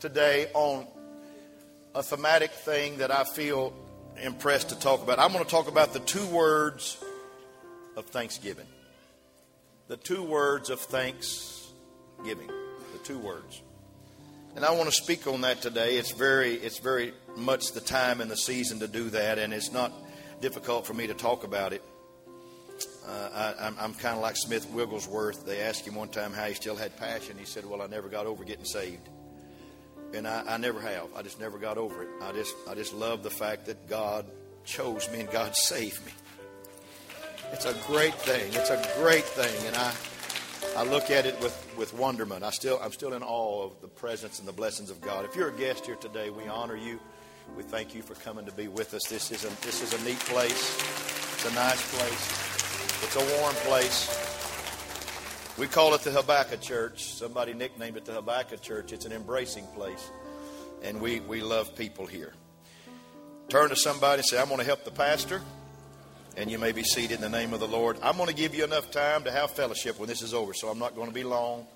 today on a thematic thing that I feel impressed to talk about. I'm going to talk about the two words of thanksgiving. The two words of thanksgiving. The two words. And I want to speak on that today. It's very, it's very much the time and the season to do that, and it's not difficult for me to talk about it. Uh, I, am kind of like Smith Wigglesworth. They asked him one time how he still had passion. He said, "Well, I never got over getting saved." And I, I never have. I just never got over it. I just I just love the fact that God chose me and God saved me. It's a great thing. It's a great thing, and I I look at it with, with wonderment. I still I'm still in awe of the presence and the blessings of God. If you're a guest here today, we honor you. We thank you for coming to be with us. This is a this is a neat place. It's a nice place. It's a warm place. We call it the Habakkuk Church. Somebody nicknamed it the Habakkuk Church. It's an embracing place. And we, we love people here. Turn to somebody and say, I'm going to help the pastor. And you may be seated in the name of the Lord. I'm going to give you enough time to have fellowship when this is over, so I'm not going to be long.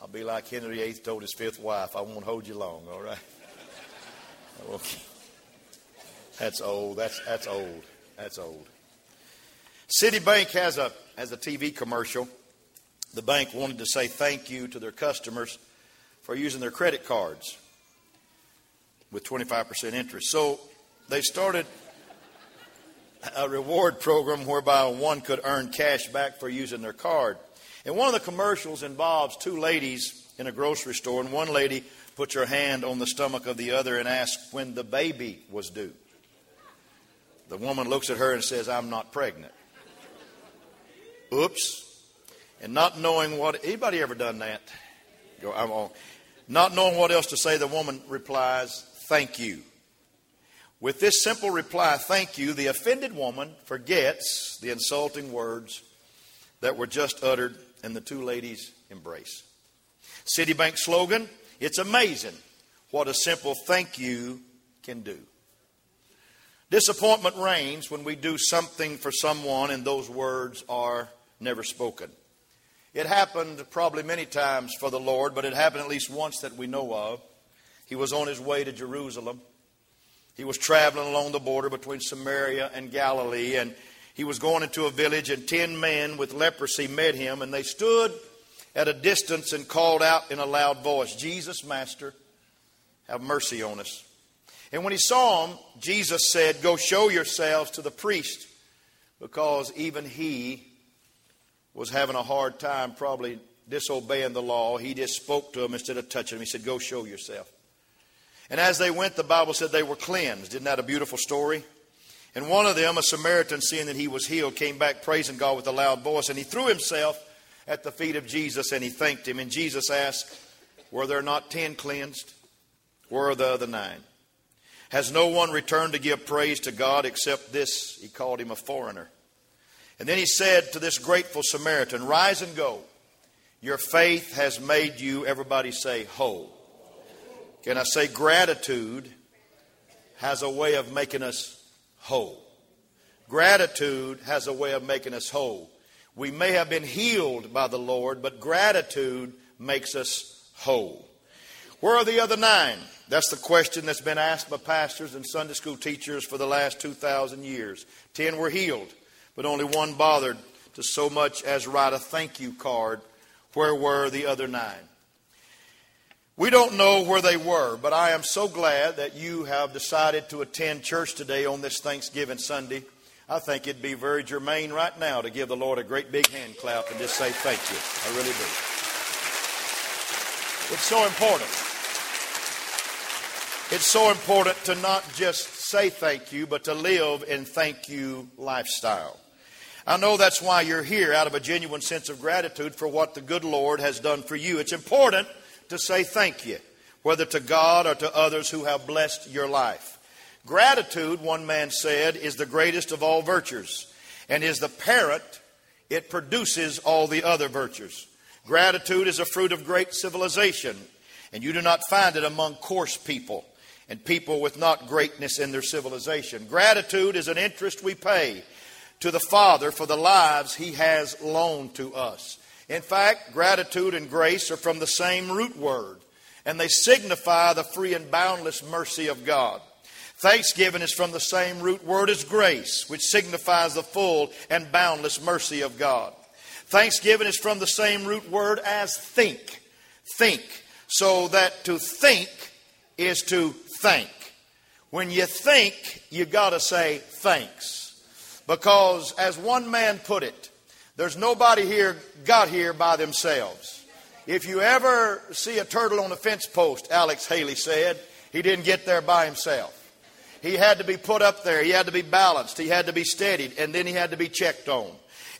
I'll be like Henry VIII told his fifth wife, I won't hold you long, all right? Okay. That's old. That's, that's old. That's old. Citibank has a, has a TV commercial the bank wanted to say thank you to their customers for using their credit cards with 25% interest. So they started a reward program whereby one could earn cash back for using their card. And one of the commercials involves two ladies in a grocery store, and one lady puts her hand on the stomach of the other and asks when the baby was due. The woman looks at her and says, I'm not pregnant. Oops and not knowing what anybody ever done that? Go i'm on not knowing what else to say the woman replies thank you. With this simple reply thank you the offended woman forgets the insulting words that were just uttered in the two ladies embrace. Citibank slogan it's amazing what a simple thank you can do. Disappointment reigns when we do something for someone and those words are never spoken it happened probably many times for the Lord, but it happened at least once that we know of. He was on his way to Jerusalem. He was traveling along the border between Samaria and Galilee, and he was going into a village, and ten men with leprosy met him, and they stood at a distance and called out in a loud voice, Jesus, Master, have mercy on us. And when he saw them, Jesus said, Go show yourselves to the priest, because even he was having a hard time probably disobeying the law. He just spoke to them instead of touching them. He said, Go show yourself. And as they went, the Bible said they were cleansed. Isn't that a beautiful story? And one of them, a Samaritan, seeing that he was healed, came back praising God with a loud voice. And he threw himself at the feet of Jesus and he thanked him. And Jesus asked, Were there not ten cleansed? Where are the other nine? Has no one returned to give praise to God except this? He called him a foreigner. And then he said to this grateful Samaritan, Rise and go. Your faith has made you, everybody say, whole. Can I say gratitude has a way of making us whole? Gratitude has a way of making us whole. We may have been healed by the Lord, but gratitude makes us whole. Where are the other nine? That's the question that's been asked by pastors and Sunday school teachers for the last 2,000 years. Ten were healed but only one bothered to so much as write a thank you card. Where were the other nine? We don't know where they were, but I am so glad that you have decided to attend church today on this Thanksgiving Sunday. I think it'd be very germane right now to give the Lord a great big hand clap and just say thank you. I really do. It's so important. It's so important to not just say thank you, but to live in thank you lifestyle. I know that's why you're here out of a genuine sense of gratitude for what the good Lord has done for you. It's important to say thank you. whether to God or to others who have blessed your life. Gratitude, one man said, is the greatest of all virtues and is the parent, it produces all the other virtues. Gratitude is a fruit of great civilization, and you do not find it among coarse people and people with not greatness in their civilization. Gratitude is an interest we pay to the Father for the lives He has loaned to us. In fact, gratitude and grace are from the same root word, and they signify the free and boundless mercy of God. Thanksgiving is from the same root word as grace, which signifies the full and boundless mercy of God. Thanksgiving is from the same root word as think. Think. So that to think is to thank. When you think, you got to say thanks. Because, as one man put it, there's nobody here got here by themselves. If you ever see a turtle on a fence post, Alex Haley said, he didn't get there by himself. He had to be put up there. He had to be balanced. He had to be steadied. And then he had to be checked on.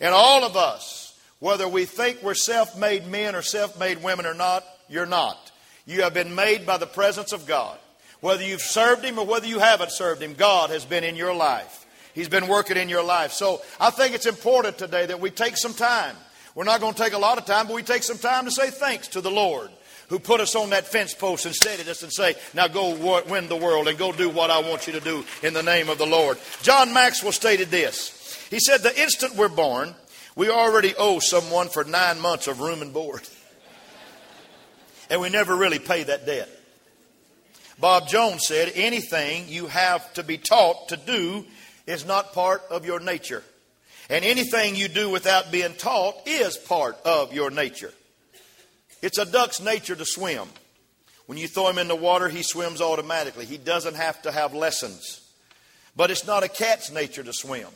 And all of us, whether we think we're self made men or self made women or not, you're not. You have been made by the presence of God. Whether you've served Him or whether you haven't served Him, God has been in your life. He's been working in your life. So I think it's important today that we take some time. We're not going to take a lot of time, but we take some time to say thanks to the Lord who put us on that fence post and steadied us and say, now go win the world and go do what I want you to do in the name of the Lord. John Maxwell stated this. He said, the instant we're born, we already owe someone for nine months of room and board. and we never really pay that debt. Bob Jones said, anything you have to be taught to do is not part of your nature. And anything you do without being taught is part of your nature. It's a duck's nature to swim. When you throw him in the water, he swims automatically. He doesn't have to have lessons. But it's not a cat's nature to swim.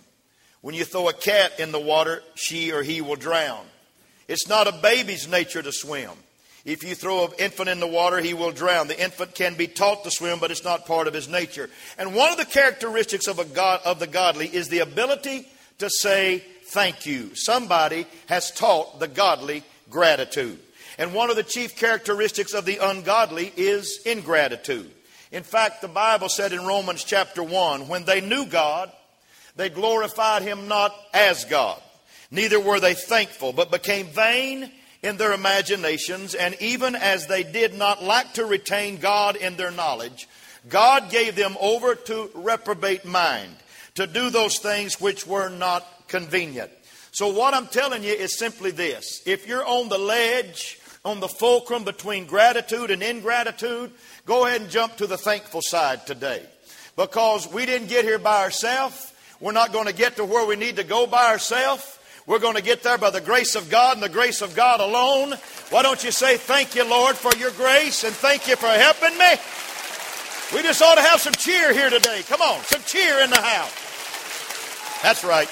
When you throw a cat in the water, she or he will drown. It's not a baby's nature to swim. If you throw an infant in the water, he will drown. The infant can be taught to swim, but it's not part of his nature. And one of the characteristics of, a God, of the godly is the ability to say thank you. Somebody has taught the godly gratitude. And one of the chief characteristics of the ungodly is ingratitude. In fact, the Bible said in Romans chapter 1 when they knew God, they glorified him not as God, neither were they thankful, but became vain in their imaginations, and even as they did not like to retain God in their knowledge, God gave them over to reprobate mind, to do those things which were not convenient. So, what I'm telling you is simply this if you're on the ledge, on the fulcrum between gratitude and ingratitude, go ahead and jump to the thankful side today. Because we didn't get here by ourselves. We're not going to get to where we need to go by ourselves. We're going to get there by the grace of God and the grace of God alone. Why don't you say, Thank you, Lord, for your grace and thank you for helping me? We just ought to have some cheer here today. Come on, some cheer in the house. That's right.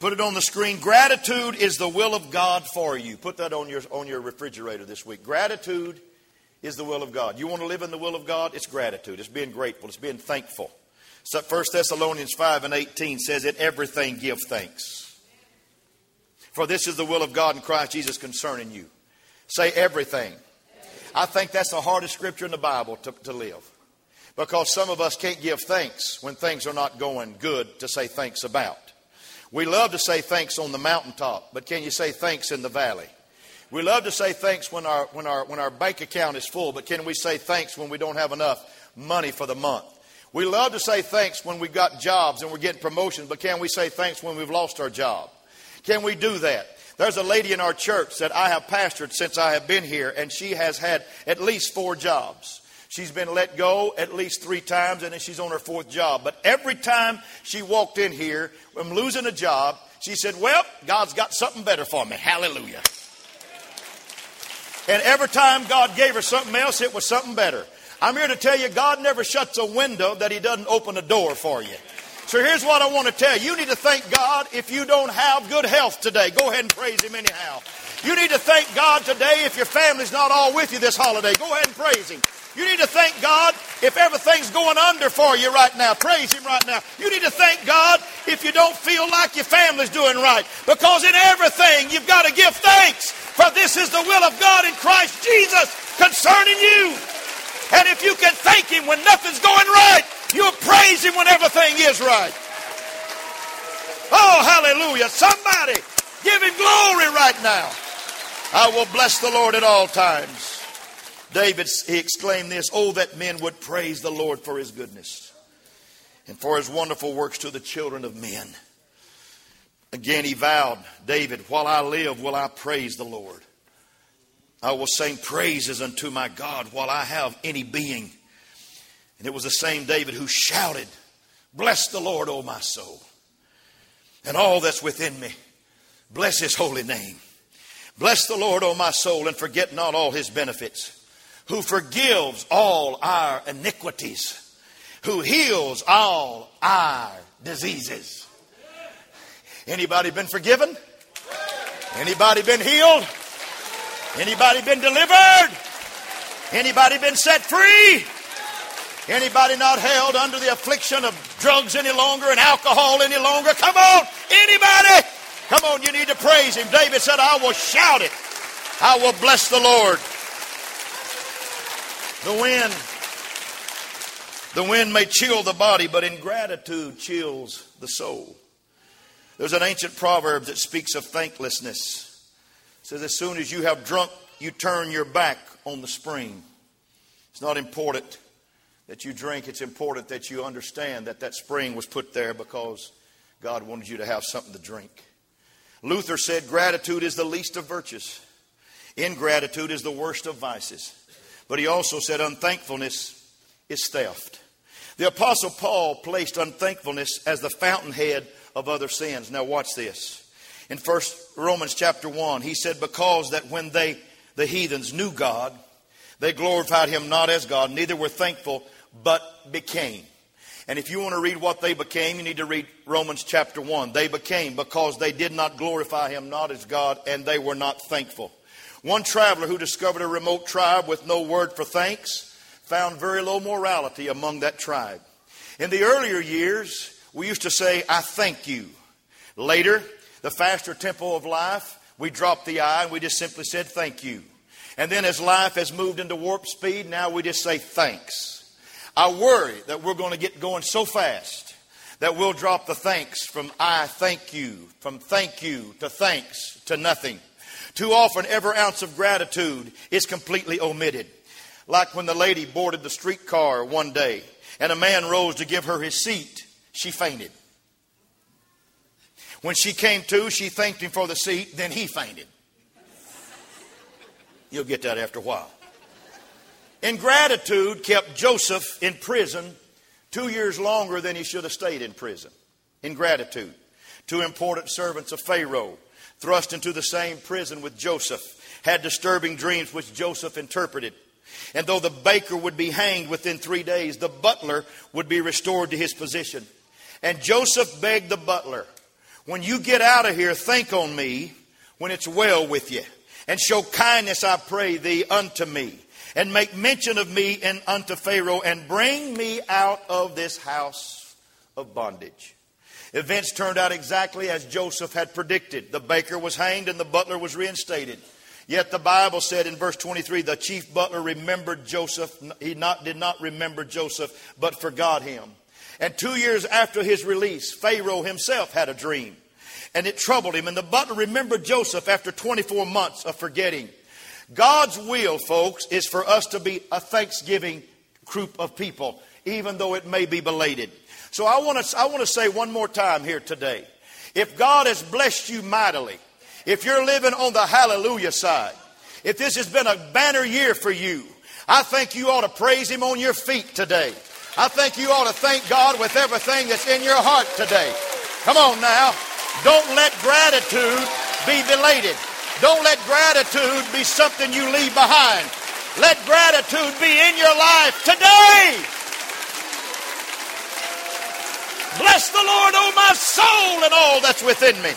Put it on the screen. Gratitude is the will of God for you. Put that on your, on your refrigerator this week. Gratitude is the will of God. You want to live in the will of God? It's gratitude. It's being grateful. It's being thankful. So 1 Thessalonians 5 and 18 says, In everything give thanks. For this is the will of God in Christ Jesus concerning you. Say everything. I think that's the hardest scripture in the Bible to, to live. Because some of us can't give thanks when things are not going good to say thanks about. We love to say thanks on the mountaintop, but can you say thanks in the valley? We love to say thanks when our, when, our, when our bank account is full, but can we say thanks when we don't have enough money for the month? We love to say thanks when we've got jobs and we're getting promotions, but can we say thanks when we've lost our job? Can we do that? There's a lady in our church that I have pastored since I have been here, and she has had at least four jobs. She's been let go at least three times, and then she's on her fourth job. But every time she walked in here, I'm losing a job, she said, Well, God's got something better for me. Hallelujah. And every time God gave her something else, it was something better. I'm here to tell you, God never shuts a window that He doesn't open a door for you. So here's what I want to tell you. You need to thank God if you don't have good health today. Go ahead and praise Him anyhow. You need to thank God today if your family's not all with you this holiday. Go ahead and praise Him. You need to thank God if everything's going under for you right now. Praise Him right now. You need to thank God if you don't feel like your family's doing right. Because in everything, you've got to give thanks. For this is the will of God in Christ Jesus concerning you. And if you can thank Him when nothing's going right, you'll praise Him when everything is right. Oh, hallelujah. Somebody give Him glory right now. I will bless the Lord at all times. David, he exclaimed this, Oh, that men would praise the Lord for His goodness and for His wonderful works to the children of men. Again, he vowed, David, while I live, will I praise the Lord. I will sing praises unto my God while I have any being. And it was the same David who shouted, Bless the Lord, O my soul, and all that's within me. Bless his holy name. Bless the Lord, O my soul, and forget not all his benefits, who forgives all our iniquities, who heals all our diseases. Anybody been forgiven? Anybody been healed? Anybody been delivered? Anybody been set free? Anybody not held under the affliction of drugs any longer and alcohol any longer? Come on, anybody? Come on, you need to praise him. David said, I will shout it. I will bless the Lord. The wind, the wind may chill the body, but ingratitude chills the soul. There's an ancient proverb that speaks of thanklessness. Says, As soon as you have drunk, you turn your back on the spring. It's not important that you drink, it's important that you understand that that spring was put there because God wanted you to have something to drink. Luther said, Gratitude is the least of virtues, ingratitude is the worst of vices. But he also said, Unthankfulness is theft. The Apostle Paul placed unthankfulness as the fountainhead of other sins. Now watch this. In first Romans chapter 1, he said, Because that when they, the heathens, knew God, they glorified him not as God, neither were thankful, but became. And if you want to read what they became, you need to read Romans chapter 1. They became because they did not glorify him not as God, and they were not thankful. One traveler who discovered a remote tribe with no word for thanks found very low morality among that tribe. In the earlier years, we used to say, I thank you. Later, the faster tempo of life, we dropped the I and we just simply said thank you. And then as life has moved into warp speed, now we just say thanks. I worry that we're going to get going so fast that we'll drop the thanks from I thank you, from thank you to thanks to nothing. Too often, every ounce of gratitude is completely omitted. Like when the lady boarded the streetcar one day and a man rose to give her his seat she fainted. When she came to, she thanked him for the seat, then he fainted. You'll get that after a while. Ingratitude kept Joseph in prison two years longer than he should have stayed in prison. Ingratitude. Two important servants of Pharaoh, thrust into the same prison with Joseph, had disturbing dreams which Joseph interpreted. And though the baker would be hanged within three days, the butler would be restored to his position. And Joseph begged the butler, When you get out of here, think on me when it's well with you, and show kindness, I pray thee, unto me, and make mention of me and unto Pharaoh, and bring me out of this house of bondage. Events turned out exactly as Joseph had predicted. The baker was hanged and the butler was reinstated. Yet the Bible said in verse 23, the chief butler remembered Joseph. He not, did not remember Joseph, but forgot him. And two years after his release, Pharaoh himself had a dream. And it troubled him. And the butler remembered Joseph after 24 months of forgetting. God's will, folks, is for us to be a thanksgiving group of people, even though it may be belated. So I want to, I want to say one more time here today. If God has blessed you mightily, if you're living on the hallelujah side, if this has been a banner year for you, I think you ought to praise Him on your feet today. I think you ought to thank God with everything that's in your heart today. Come on now. Don't let gratitude be belated. Don't let gratitude be something you leave behind. Let gratitude be in your life today. Bless the Lord, O oh my soul, and all that's within me.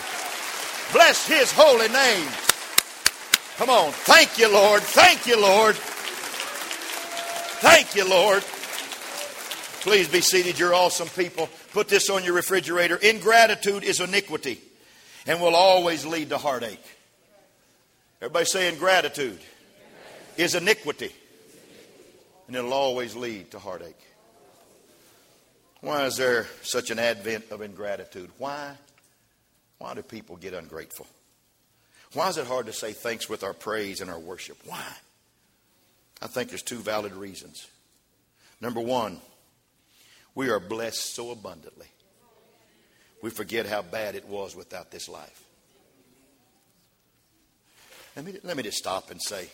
Bless his holy name. Come on. Thank you, Lord. Thank you, Lord. Thank you, Lord. Please be seated. You're awesome people. Put this on your refrigerator. Ingratitude is iniquity and will always lead to heartache. Everybody say ingratitude is iniquity. And it'll always lead to heartache. Why is there such an advent of ingratitude? Why? Why do people get ungrateful? Why is it hard to say thanks with our praise and our worship? Why? I think there's two valid reasons. Number one, we are blessed so abundantly, we forget how bad it was without this life. Let me, let me just stop and say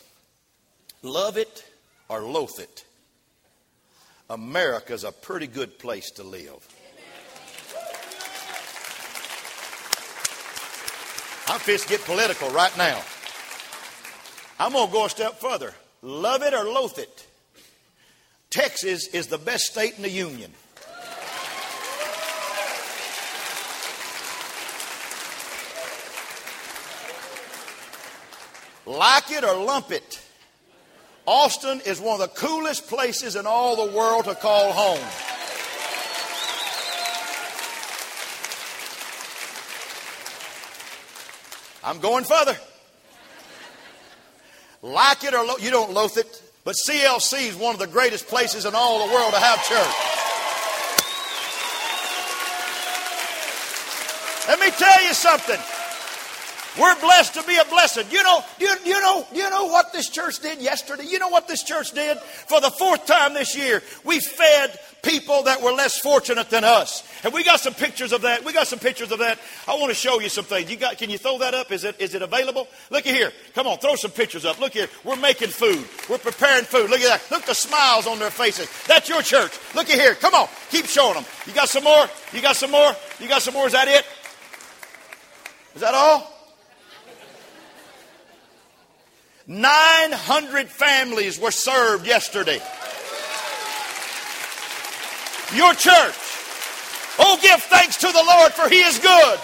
love it or loathe it. America's a pretty good place to live. I'm fixing to get political right now. I'm going to go a step further. Love it or loathe it. Texas is the best state in the union. Like it or lump it. Austin is one of the coolest places in all the world to call home. I'm going further. Like it or lo- you don't loathe it, but CLC is one of the greatest places in all the world to have church. Let me tell you something. We're blessed to be a blessing. You know, you, you know, you know what this church did yesterday? You know what this church did? For the fourth time this year, we fed people that were less fortunate than us. And we got some pictures of that. We got some pictures of that. I want to show you some things. You got, can you throw that up? Is it, is it available? Look at here. Come on, throw some pictures up. Look here. We're making food. We're preparing food. Look at that. Look the smiles on their faces. That's your church. Look at here. Come on. Keep showing them. You got some more? You got some more? You got some more? Is that it? Is that all? 900 families were served yesterday. Your church. Oh, give thanks to the Lord for He is good.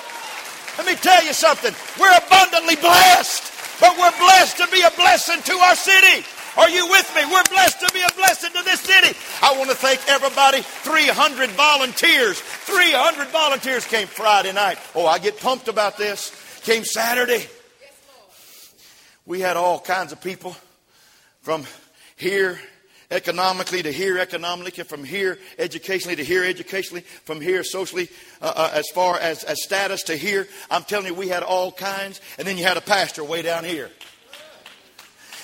Let me tell you something. We're abundantly blessed, but we're blessed to be a blessing to our city. Are you with me? We're blessed to be a blessing to this city. I want to thank everybody. 300 volunteers. 300 volunteers came Friday night. Oh, I get pumped about this. Came Saturday. We had all kinds of people from here economically to here economically, from here educationally to here educationally, from here socially uh, uh, as far as, as status to here. I'm telling you, we had all kinds. And then you had a pastor way down here.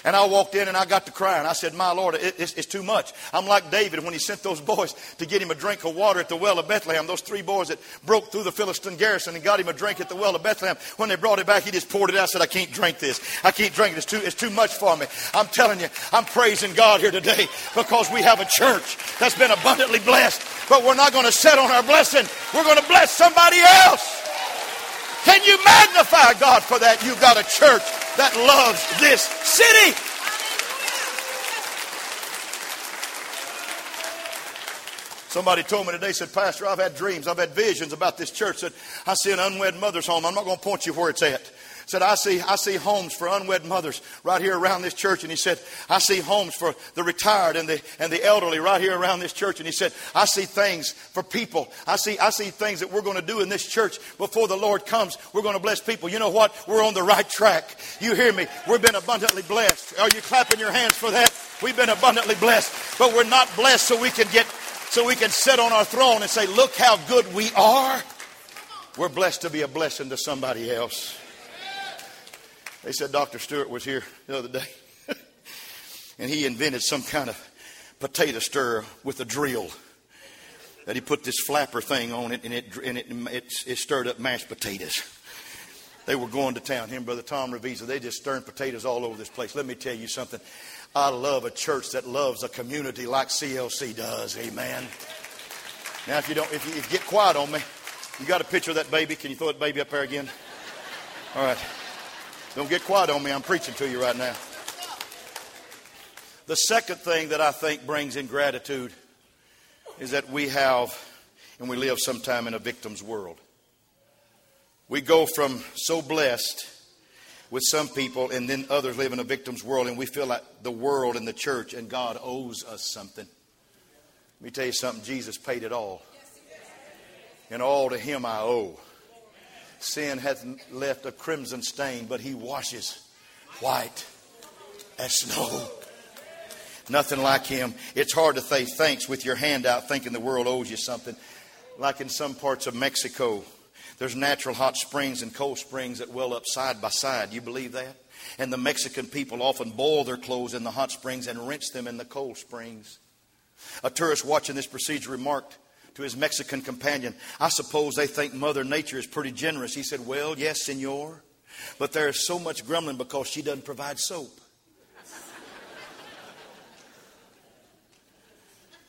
And I walked in and I got to crying. I said, My Lord, it, it's, it's, too much. I'm like David when he sent those boys to get him a drink of water at the well of Bethlehem. Those three boys that broke through the Philistine garrison and got him a drink at the well of Bethlehem. When they brought it back, he just poured it out. I said, I can't drink this. I can't drink it. It's too, it's too much for me. I'm telling you, I'm praising God here today because we have a church that's been abundantly blessed. But we're not going to sit on our blessing. We're going to bless somebody else. Can you magnify God for that? You've got a church that loves this city. Somebody told me today, said, Pastor, I've had dreams, I've had visions about this church. that I see an unwed mother's home. I'm not going to point you where it's at. Said, I see, I see homes for unwed mothers right here around this church. And he said, I see homes for the retired and the, and the elderly right here around this church. And he said, I see things for people. I see, I see things that we're going to do in this church before the Lord comes. We're going to bless people. You know what? We're on the right track. You hear me? We've been abundantly blessed. Are you clapping your hands for that? We've been abundantly blessed, but we're not blessed so we can get so we can sit on our throne and say, Look how good we are. We're blessed to be a blessing to somebody else. They said Dr. Stewart was here the other day, and he invented some kind of potato stir with a drill. That he put this flapper thing on it, and it, and it, it, it stirred up mashed potatoes. They were going to town. Him, Brother Tom Revisa, they just stirring potatoes all over this place. Let me tell you something. I love a church that loves a community like CLC does. Amen. Now, if you don't, if you, if you get quiet on me, you got a picture of that baby. Can you throw that baby up there again? All right. Don't get quiet on me. I'm preaching to you right now. The second thing that I think brings ingratitude is that we have and we live sometime in a victim's world. We go from so blessed with some people, and then others live in a victim's world, and we feel like the world and the church and God owes us something. Let me tell you something Jesus paid it all. And all to Him I owe. Sin hath left a crimson stain, but He washes white as snow. Nothing like him. It's hard to say thanks with your hand out thinking the world owes you something. Like in some parts of Mexico, there's natural hot springs and cold springs that well up side by side. You believe that? And the Mexican people often boil their clothes in the hot springs and rinse them in the cold springs. A tourist watching this procedure remarked to his Mexican companion, I suppose they think Mother Nature is pretty generous. He said, Well, yes, senor, but there is so much grumbling because she doesn't provide soap.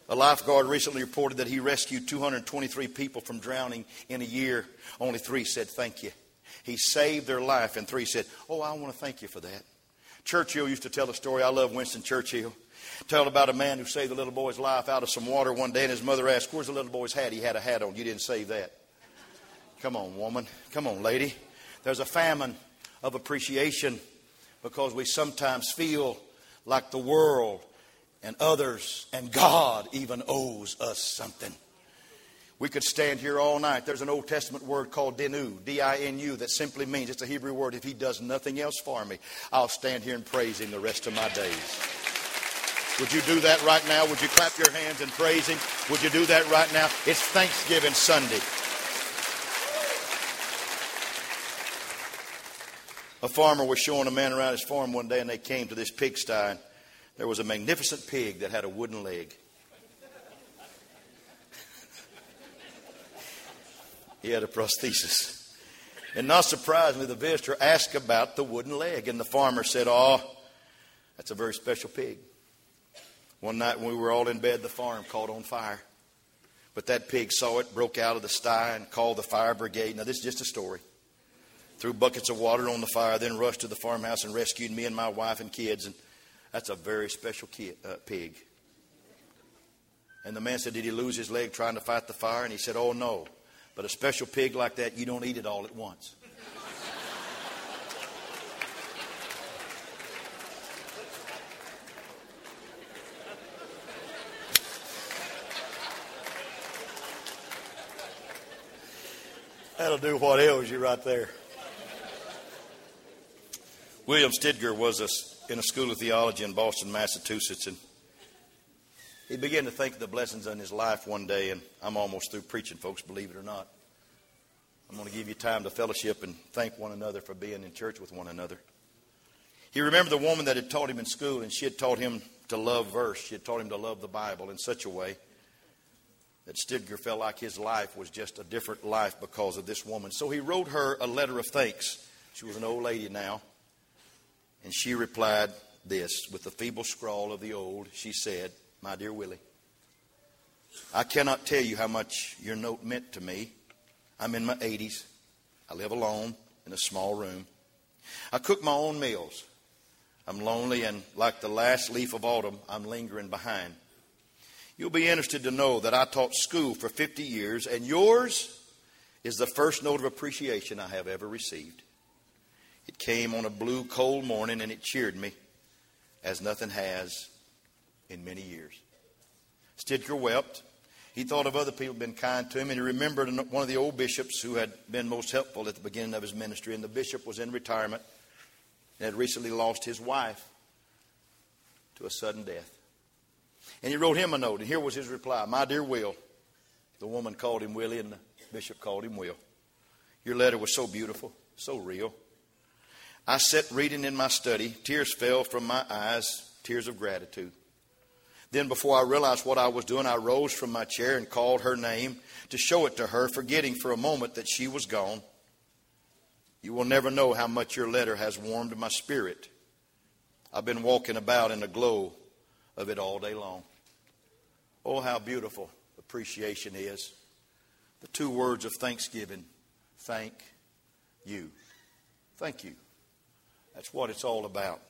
A lifeguard recently reported that he rescued 223 people from drowning in a year. Only three said thank you. He saved their life, and three said, Oh, I want to thank you for that. Churchill used to tell a story. I love Winston Churchill. Tell about a man who saved a little boy's life out of some water one day, and his mother asked, Where's the little boy's hat? He had a hat on. You didn't save that. Come on, woman. Come on, lady. There's a famine of appreciation because we sometimes feel like the world and others and God even owes us something. We could stand here all night. There's an Old Testament word called dinu, D I N U, that simply means it's a Hebrew word. If He does nothing else for me, I'll stand here and praise Him the rest of my days. Would you do that right now? Would you clap your hands and praise Him? Would you do that right now? It's Thanksgiving Sunday. A farmer was showing a man around his farm one day, and they came to this pigsty. There was a magnificent pig that had a wooden leg. he had a prosthesis. And not surprisingly, the visitor asked about the wooden leg, and the farmer said, Oh, that's a very special pig. One night when we were all in bed, the farm caught on fire. But that pig saw it, broke out of the sty, and called the fire brigade. Now, this is just a story. Threw buckets of water on the fire, then rushed to the farmhouse and rescued me and my wife and kids. And that's a very special kid, uh, pig. And the man said, Did he lose his leg trying to fight the fire? And he said, Oh, no. But a special pig like that, you don't eat it all at once. That'll do what ails you right there. William Stidger was a in a school of theology in Boston, Massachusetts, and he began to think of the blessings in his life one day, and I'm almost through preaching, folks, believe it or not. I'm going to give you time to fellowship and thank one another for being in church with one another. He remembered the woman that had taught him in school, and she had taught him to love verse. She had taught him to love the Bible in such a way that Stidger felt like his life was just a different life because of this woman. So he wrote her a letter of thanks. She was an old lady now. And she replied this with the feeble scrawl of the old. She said, My dear Willie, I cannot tell you how much your note meant to me. I'm in my 80s. I live alone in a small room. I cook my own meals. I'm lonely, and like the last leaf of autumn, I'm lingering behind. You'll be interested to know that I taught school for 50 years, and yours is the first note of appreciation I have ever received. It came on a blue, cold morning and it cheered me as nothing has in many years. Stidger wept. He thought of other people been kind to him, and he remembered one of the old bishops who had been most helpful at the beginning of his ministry. And the bishop was in retirement and had recently lost his wife to a sudden death. And he wrote him a note, and here was his reply My dear Will, the woman called him Willie, and the bishop called him Will. Your letter was so beautiful, so real. I sat reading in my study. Tears fell from my eyes, tears of gratitude. Then, before I realized what I was doing, I rose from my chair and called her name to show it to her, forgetting for a moment that she was gone. You will never know how much your letter has warmed my spirit. I've been walking about in the glow of it all day long. Oh, how beautiful appreciation is. The two words of thanksgiving thank you. Thank you. That's what it's all about.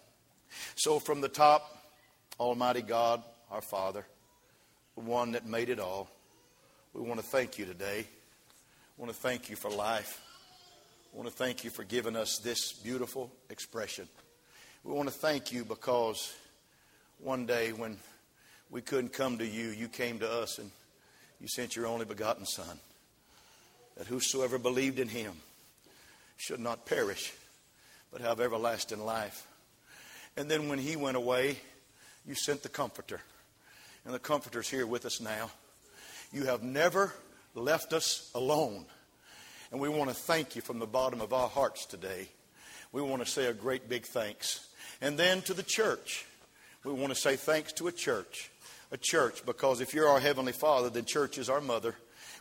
So, from the top, Almighty God, our Father, the one that made it all, we want to thank you today. We want to thank you for life. We want to thank you for giving us this beautiful expression. We want to thank you because one day when we couldn't come to you, you came to us and you sent your only begotten Son, that whosoever believed in him should not perish, but have everlasting life. And then when he went away, you sent the Comforter. And the Comforter's here with us now. You have never left us alone. And we want to thank you from the bottom of our hearts today. We want to say a great big thanks. And then to the church, we want to say thanks to a church. A church, because if you're our Heavenly Father, then church is our mother.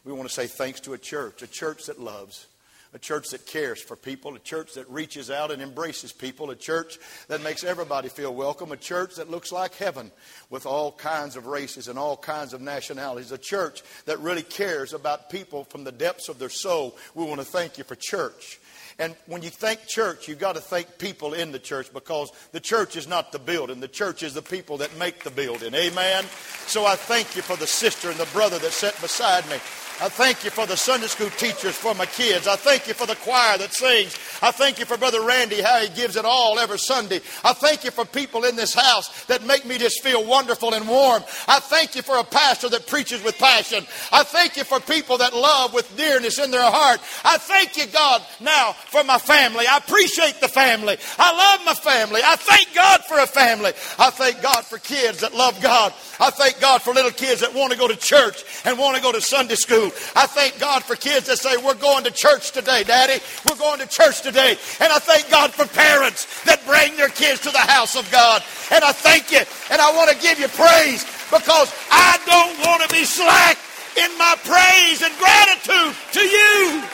We want to say thanks to a church, a church that loves, a church that cares for people, a church that reaches out and embraces people, a church that makes everybody feel welcome, a church that looks like heaven with all kinds of races and all kinds of nationalities, a church that really cares about people from the depths of their soul. We want to thank you for church. And when you think church, you've got to thank people in the church because the church is not the building. The church is the people that make the building. Amen? So I thank you for the sister and the brother that sat beside me. I thank you for the Sunday school teachers for my kids. I thank you for the choir that sings. I thank you for Brother Randy, how he gives it all every Sunday. I thank you for people in this house that make me just feel wonderful and warm. I thank you for a pastor that preaches with passion. I thank you for people that love with dearness in their heart. I thank you, God, now for my family. I appreciate the family. I love my family. I thank God for a family. I thank God for kids that love God. I thank God for little kids that want to go to church and want to go to Sunday school. I thank God for kids that say, We're going to church today, Daddy. We're going to church today. And I thank God for parents that bring their kids to the house of God. And I thank you. And I want to give you praise because I don't want to be slack in my praise and gratitude to you.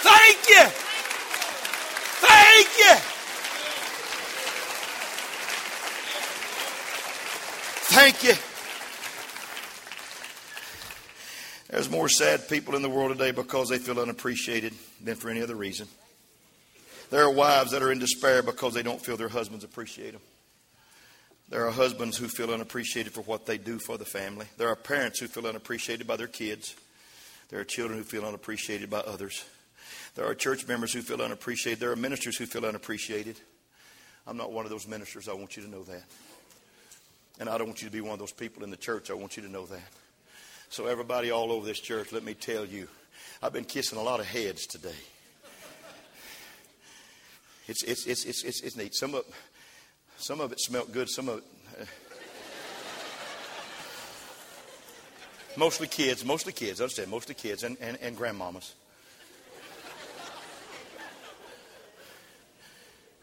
Thank you. Thank you. Thank you. There's more sad people in the world today because they feel unappreciated than for any other reason. There are wives that are in despair because they don't feel their husbands appreciate them. There are husbands who feel unappreciated for what they do for the family. There are parents who feel unappreciated by their kids. There are children who feel unappreciated by others. There are church members who feel unappreciated. There are ministers who feel unappreciated. I'm not one of those ministers. I want you to know that. And I don't want you to be one of those people in the church. I want you to know that. So, everybody all over this church, let me tell you, I've been kissing a lot of heads today. It's, it's, it's, it's, it's, it's neat. Some of, some of it smelled good, some of it. Mostly kids, mostly kids, I understand, mostly kids and, and, and grandmamas.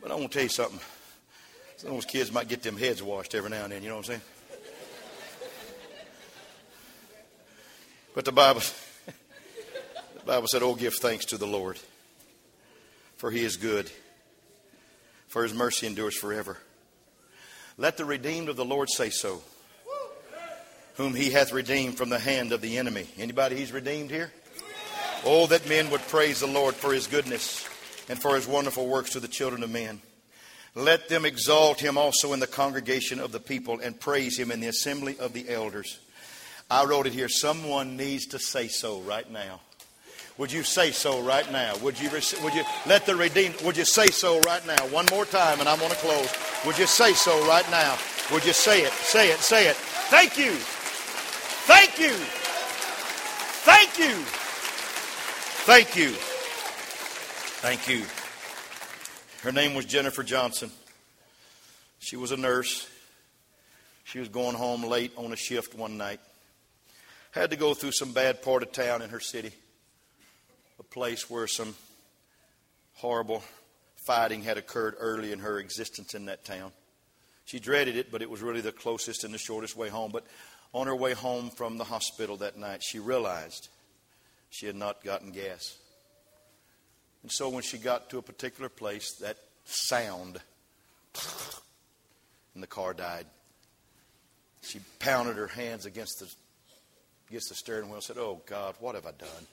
But I want to tell you something. Some of those kids might get them heads washed every now and then, you know what I'm saying? But the Bible, the Bible said, Oh, give thanks to the Lord, for he is good, for his mercy endures forever. Let the redeemed of the Lord say so, whom he hath redeemed from the hand of the enemy. Anybody he's redeemed here? Oh, that men would praise the Lord for his goodness and for his wonderful works to the children of men. Let them exalt him also in the congregation of the people and praise him in the assembly of the elders. I wrote it here. Someone needs to say so right now. Would you say so right now? Would you, would you let the redeemed, would you say so right now? One more time and I'm going to close. Would you say so right now? Would you say it? Say it, say it. Thank you. Thank you. Thank you. Thank you. Thank you. Her name was Jennifer Johnson. She was a nurse. She was going home late on a shift one night had to go through some bad part of town in her city, a place where some horrible fighting had occurred early in her existence in that town. She dreaded it, but it was really the closest and the shortest way home. But on her way home from the hospital that night, she realized she had not gotten gas. And so when she got to a particular place, that sound and the car died. She pounded her hands against the gets the steering wheel and said, Oh, God, what have I done?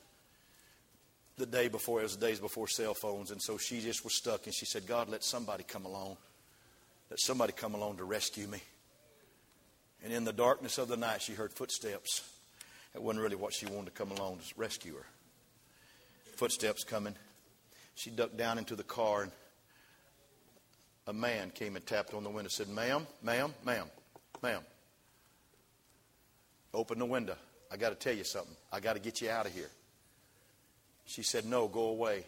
The day before, it was the days before cell phones, and so she just was stuck, and she said, God, let somebody come along. Let somebody come along to rescue me. And in the darkness of the night, she heard footsteps. It wasn't really what she wanted to come along to rescue her. Footsteps coming. She ducked down into the car, and a man came and tapped on the window and said, Ma'am, ma'am, ma'am, ma'am. Open the window. I got to tell you something. I got to get you out of here. She said, No, go away.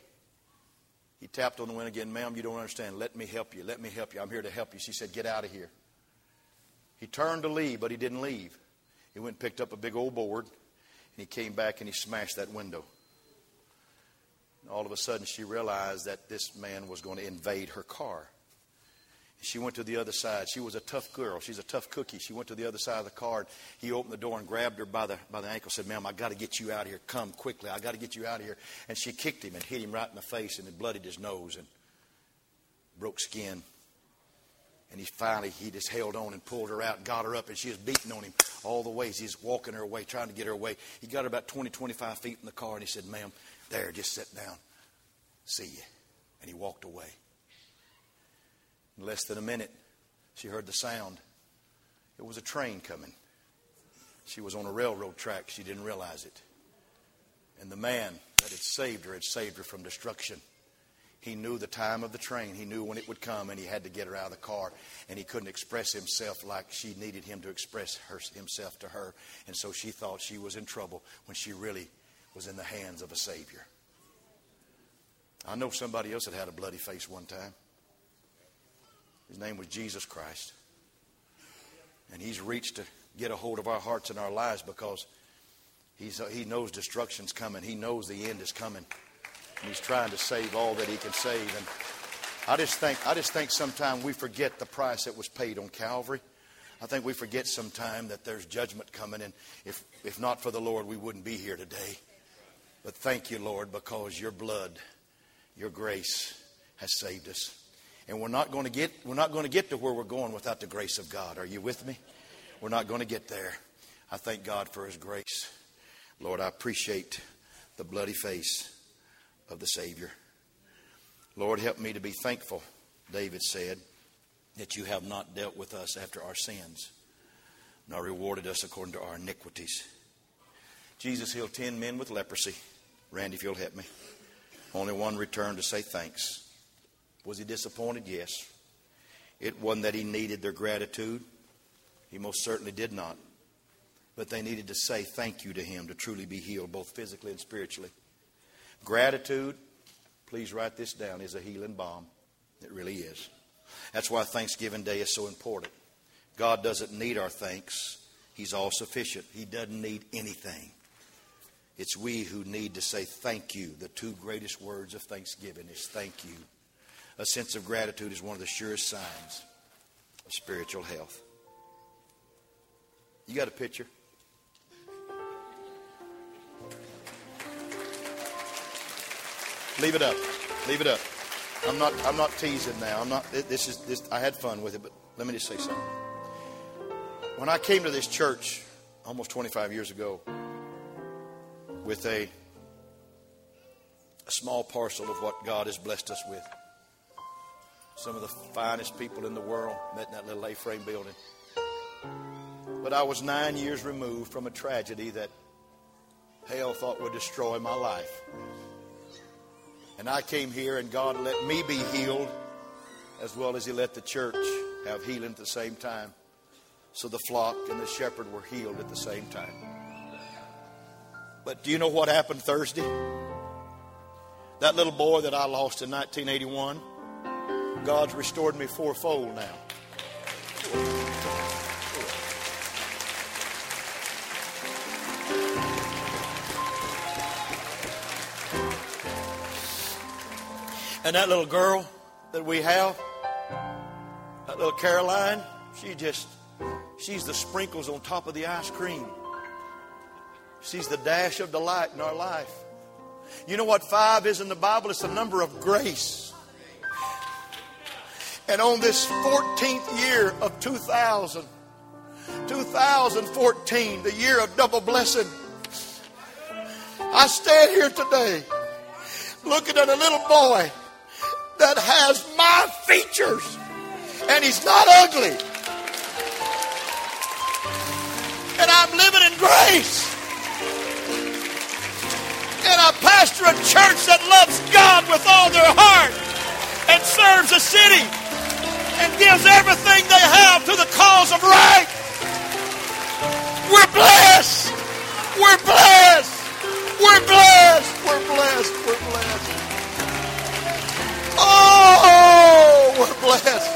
He tapped on the window again, ma'am, you don't understand. Let me help you. Let me help you. I'm here to help you. She said, get out of here. He turned to leave, but he didn't leave. He went and picked up a big old board, and he came back and he smashed that window. All of a sudden, she realized that this man was going to invade her car. She went to the other side. She was a tough girl. She's a tough cookie. She went to the other side of the car. And He opened the door and grabbed her by the, by the ankle said, Ma'am, i got to get you out of here. Come quickly. i got to get you out of here. And she kicked him and hit him right in the face, and it bloodied his nose and broke skin. And he finally, he just held on and pulled her out and got her up, and she was beating on him all the ways. He's walking her away, trying to get her away. He got her about 20, 25 feet in the car, and he said, Ma'am, there, just sit down. See you. And he walked away. In less than a minute, she heard the sound. It was a train coming. She was on a railroad track. She didn't realize it. And the man that had saved her had saved her from destruction. He knew the time of the train. He knew when it would come, and he had to get her out of the car. And he couldn't express himself like she needed him to express her, himself to her. And so she thought she was in trouble when she really was in the hands of a Savior. I know somebody else that had a bloody face one time. His name was Jesus Christ. And he's reached to get a hold of our hearts and our lives because he's, he knows destruction's coming. He knows the end is coming. And he's trying to save all that he can save. And I just think, I just think sometimes we forget the price that was paid on Calvary. I think we forget sometimes that there's judgment coming. And if, if not for the Lord, we wouldn't be here today. But thank you, Lord, because your blood, your grace has saved us. And we're not going to get we're not going to get to where we're going without the grace of God. Are you with me? We're not going to get there. I thank God for his grace. Lord, I appreciate the bloody face of the Savior. Lord, help me to be thankful, David said, that you have not dealt with us after our sins, nor rewarded us according to our iniquities. Jesus healed ten men with leprosy. Randy, if you'll help me. Only one returned to say thanks. Was he disappointed? Yes. It wasn't that he needed their gratitude. He most certainly did not. But they needed to say thank you to him to truly be healed, both physically and spiritually. Gratitude, please write this down, is a healing balm. It really is. That's why Thanksgiving Day is so important. God doesn't need our thanks, He's all sufficient. He doesn't need anything. It's we who need to say thank you. The two greatest words of thanksgiving is thank you a sense of gratitude is one of the surest signs of spiritual health. You got a picture? Leave it up. Leave it up. I'm not. I'm not teasing now. I'm not. This is. This. I had fun with it, but let me just say something. When I came to this church almost 25 years ago with a, a small parcel of what God has blessed us with, some of the finest people in the world met in that little A-frame building. But I was nine years removed from a tragedy that hell thought would destroy my life. And I came here, and God let me be healed as well as He let the church have healing at the same time. So the flock and the shepherd were healed at the same time. But do you know what happened Thursday? That little boy that I lost in 1981 God's restored me fourfold now. And that little girl that we have, that little Caroline, she just, she's the sprinkles on top of the ice cream. She's the dash of delight in our life. You know what five is in the Bible? It's the number of grace. And on this 14th year of 2000, 2014, the year of double blessing, I stand here today looking at a little boy that has my features and he's not ugly. And I'm living in grace. Can I pastor a church that loves God with all their heart and serves the city and gives everything they have to the cause of right? We're blessed. We're blessed. We're blessed. We're blessed. We're blessed. Oh, we're blessed.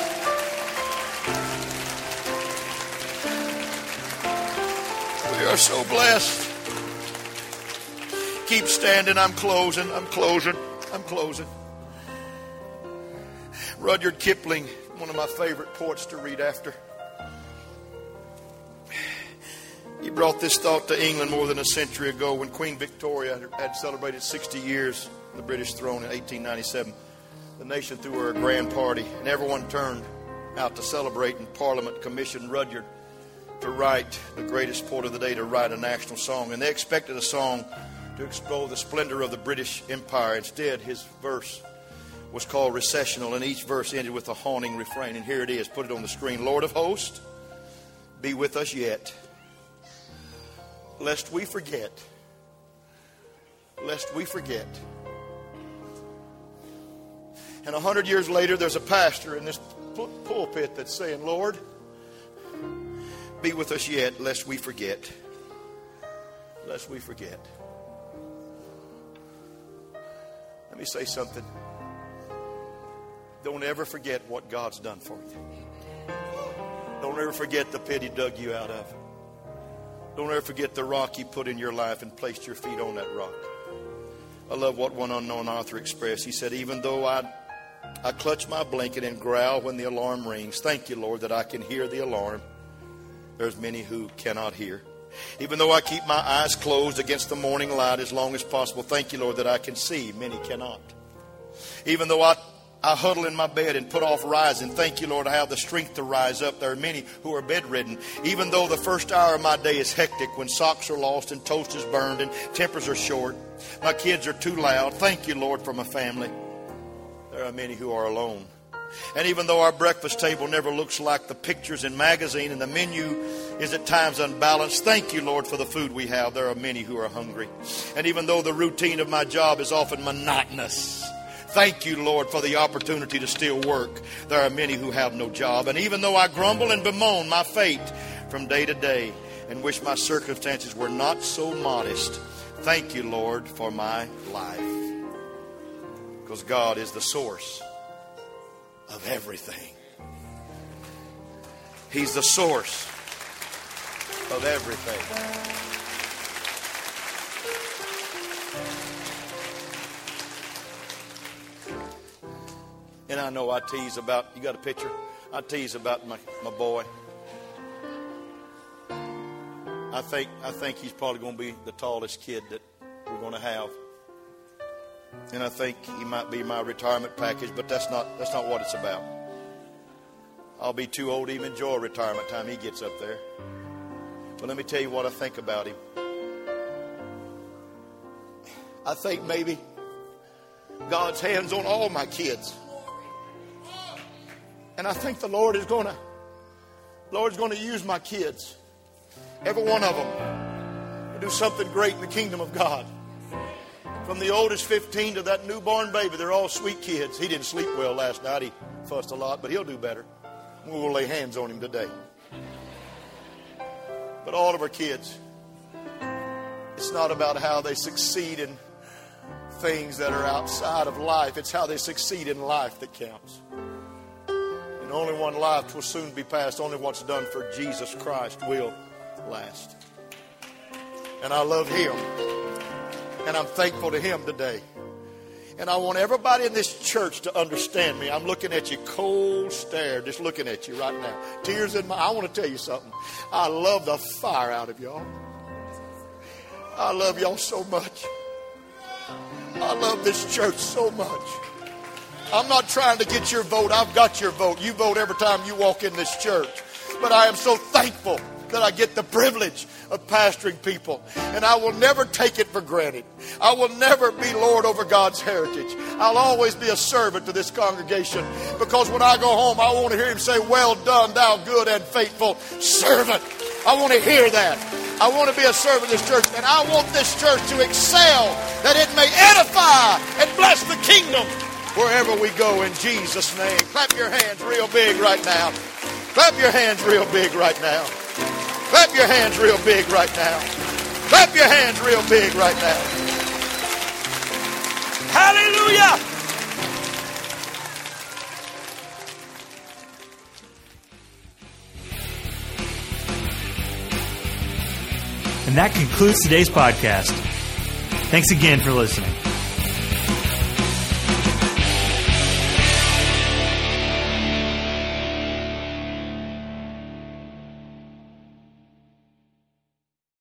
We are so blessed. Keep standing. I'm closing. I'm closing. I'm closing. Rudyard Kipling, one of my favorite poets to read after. He brought this thought to England more than a century ago when Queen Victoria had celebrated 60 years on the British throne in 1897. The nation threw her a grand party, and everyone turned out to celebrate, and Parliament commissioned Rudyard to write the greatest poet of the day to write a national song. And they expected a song to explore the splendor of the British Empire. Instead, his verse was called Recessional, and each verse ended with a haunting refrain. And here it is. Put it on the screen. Lord of hosts, be with us yet, lest we forget. Lest we forget. And a hundred years later, there's a pastor in this pulpit that's saying, Lord, be with us yet, lest we forget. Lest we forget. Let me say something. Don't ever forget what God's done for you. Don't ever forget the pit He dug you out of. Don't ever forget the rock He put in your life and placed your feet on that rock. I love what one unknown author expressed. He said, Even though I, I clutch my blanket and growl when the alarm rings, thank you, Lord, that I can hear the alarm. There's many who cannot hear. Even though I keep my eyes closed against the morning light as long as possible, thank you, Lord, that I can see. Many cannot. Even though I I huddle in my bed and put off rising. Thank you, Lord, I have the strength to rise up. There are many who are bedridden. Even though the first hour of my day is hectic when socks are lost and toast is burned and tempers are short, my kids are too loud. Thank you, Lord, for my family. There are many who are alone. And even though our breakfast table never looks like the pictures in magazine and the menu is at times unbalanced, thank you, Lord, for the food we have. There are many who are hungry. And even though the routine of my job is often monotonous, Thank you, Lord, for the opportunity to still work. There are many who have no job. And even though I grumble and bemoan my fate from day to day and wish my circumstances were not so modest, thank you, Lord, for my life. Because God is the source of everything. He's the source of everything. And I know I tease about, you got a picture? I tease about my, my boy. I think, I think he's probably going to be the tallest kid that we're going to have. And I think he might be my retirement package, but that's not, that's not what it's about. I'll be too old to even enjoy retirement time he gets up there. But let me tell you what I think about him. I think maybe God's hands on all my kids. And I think the Lord is going to, Lord's going to use my kids, every one of them, to do something great in the kingdom of God. From the oldest 15 to that newborn baby, they're all sweet kids. He didn't sleep well last night. He fussed a lot, but he'll do better. We'll lay hands on him today. But all of our kids, it's not about how they succeed in things that are outside of life, it's how they succeed in life that counts. And only one life will soon be passed. Only what's done for Jesus Christ will last. And I love Him. And I'm thankful to Him today. And I want everybody in this church to understand me. I'm looking at you cold stare, just looking at you right now. Tears in my I want to tell you something. I love the fire out of y'all. I love y'all so much. I love this church so much. I'm not trying to get your vote. I've got your vote. You vote every time you walk in this church. But I am so thankful that I get the privilege of pastoring people. And I will never take it for granted. I will never be Lord over God's heritage. I'll always be a servant to this congregation because when I go home, I want to hear Him say, Well done, thou good and faithful servant. I want to hear that. I want to be a servant of this church, and I want this church to excel that it may edify and bless the kingdom wherever we go in Jesus' name. Clap your hands real big right now. Clap your hands real big right now. Clap your hands real big right now. Clap your hands real big right now. Hallelujah. And that concludes today's podcast. Thanks again for listening.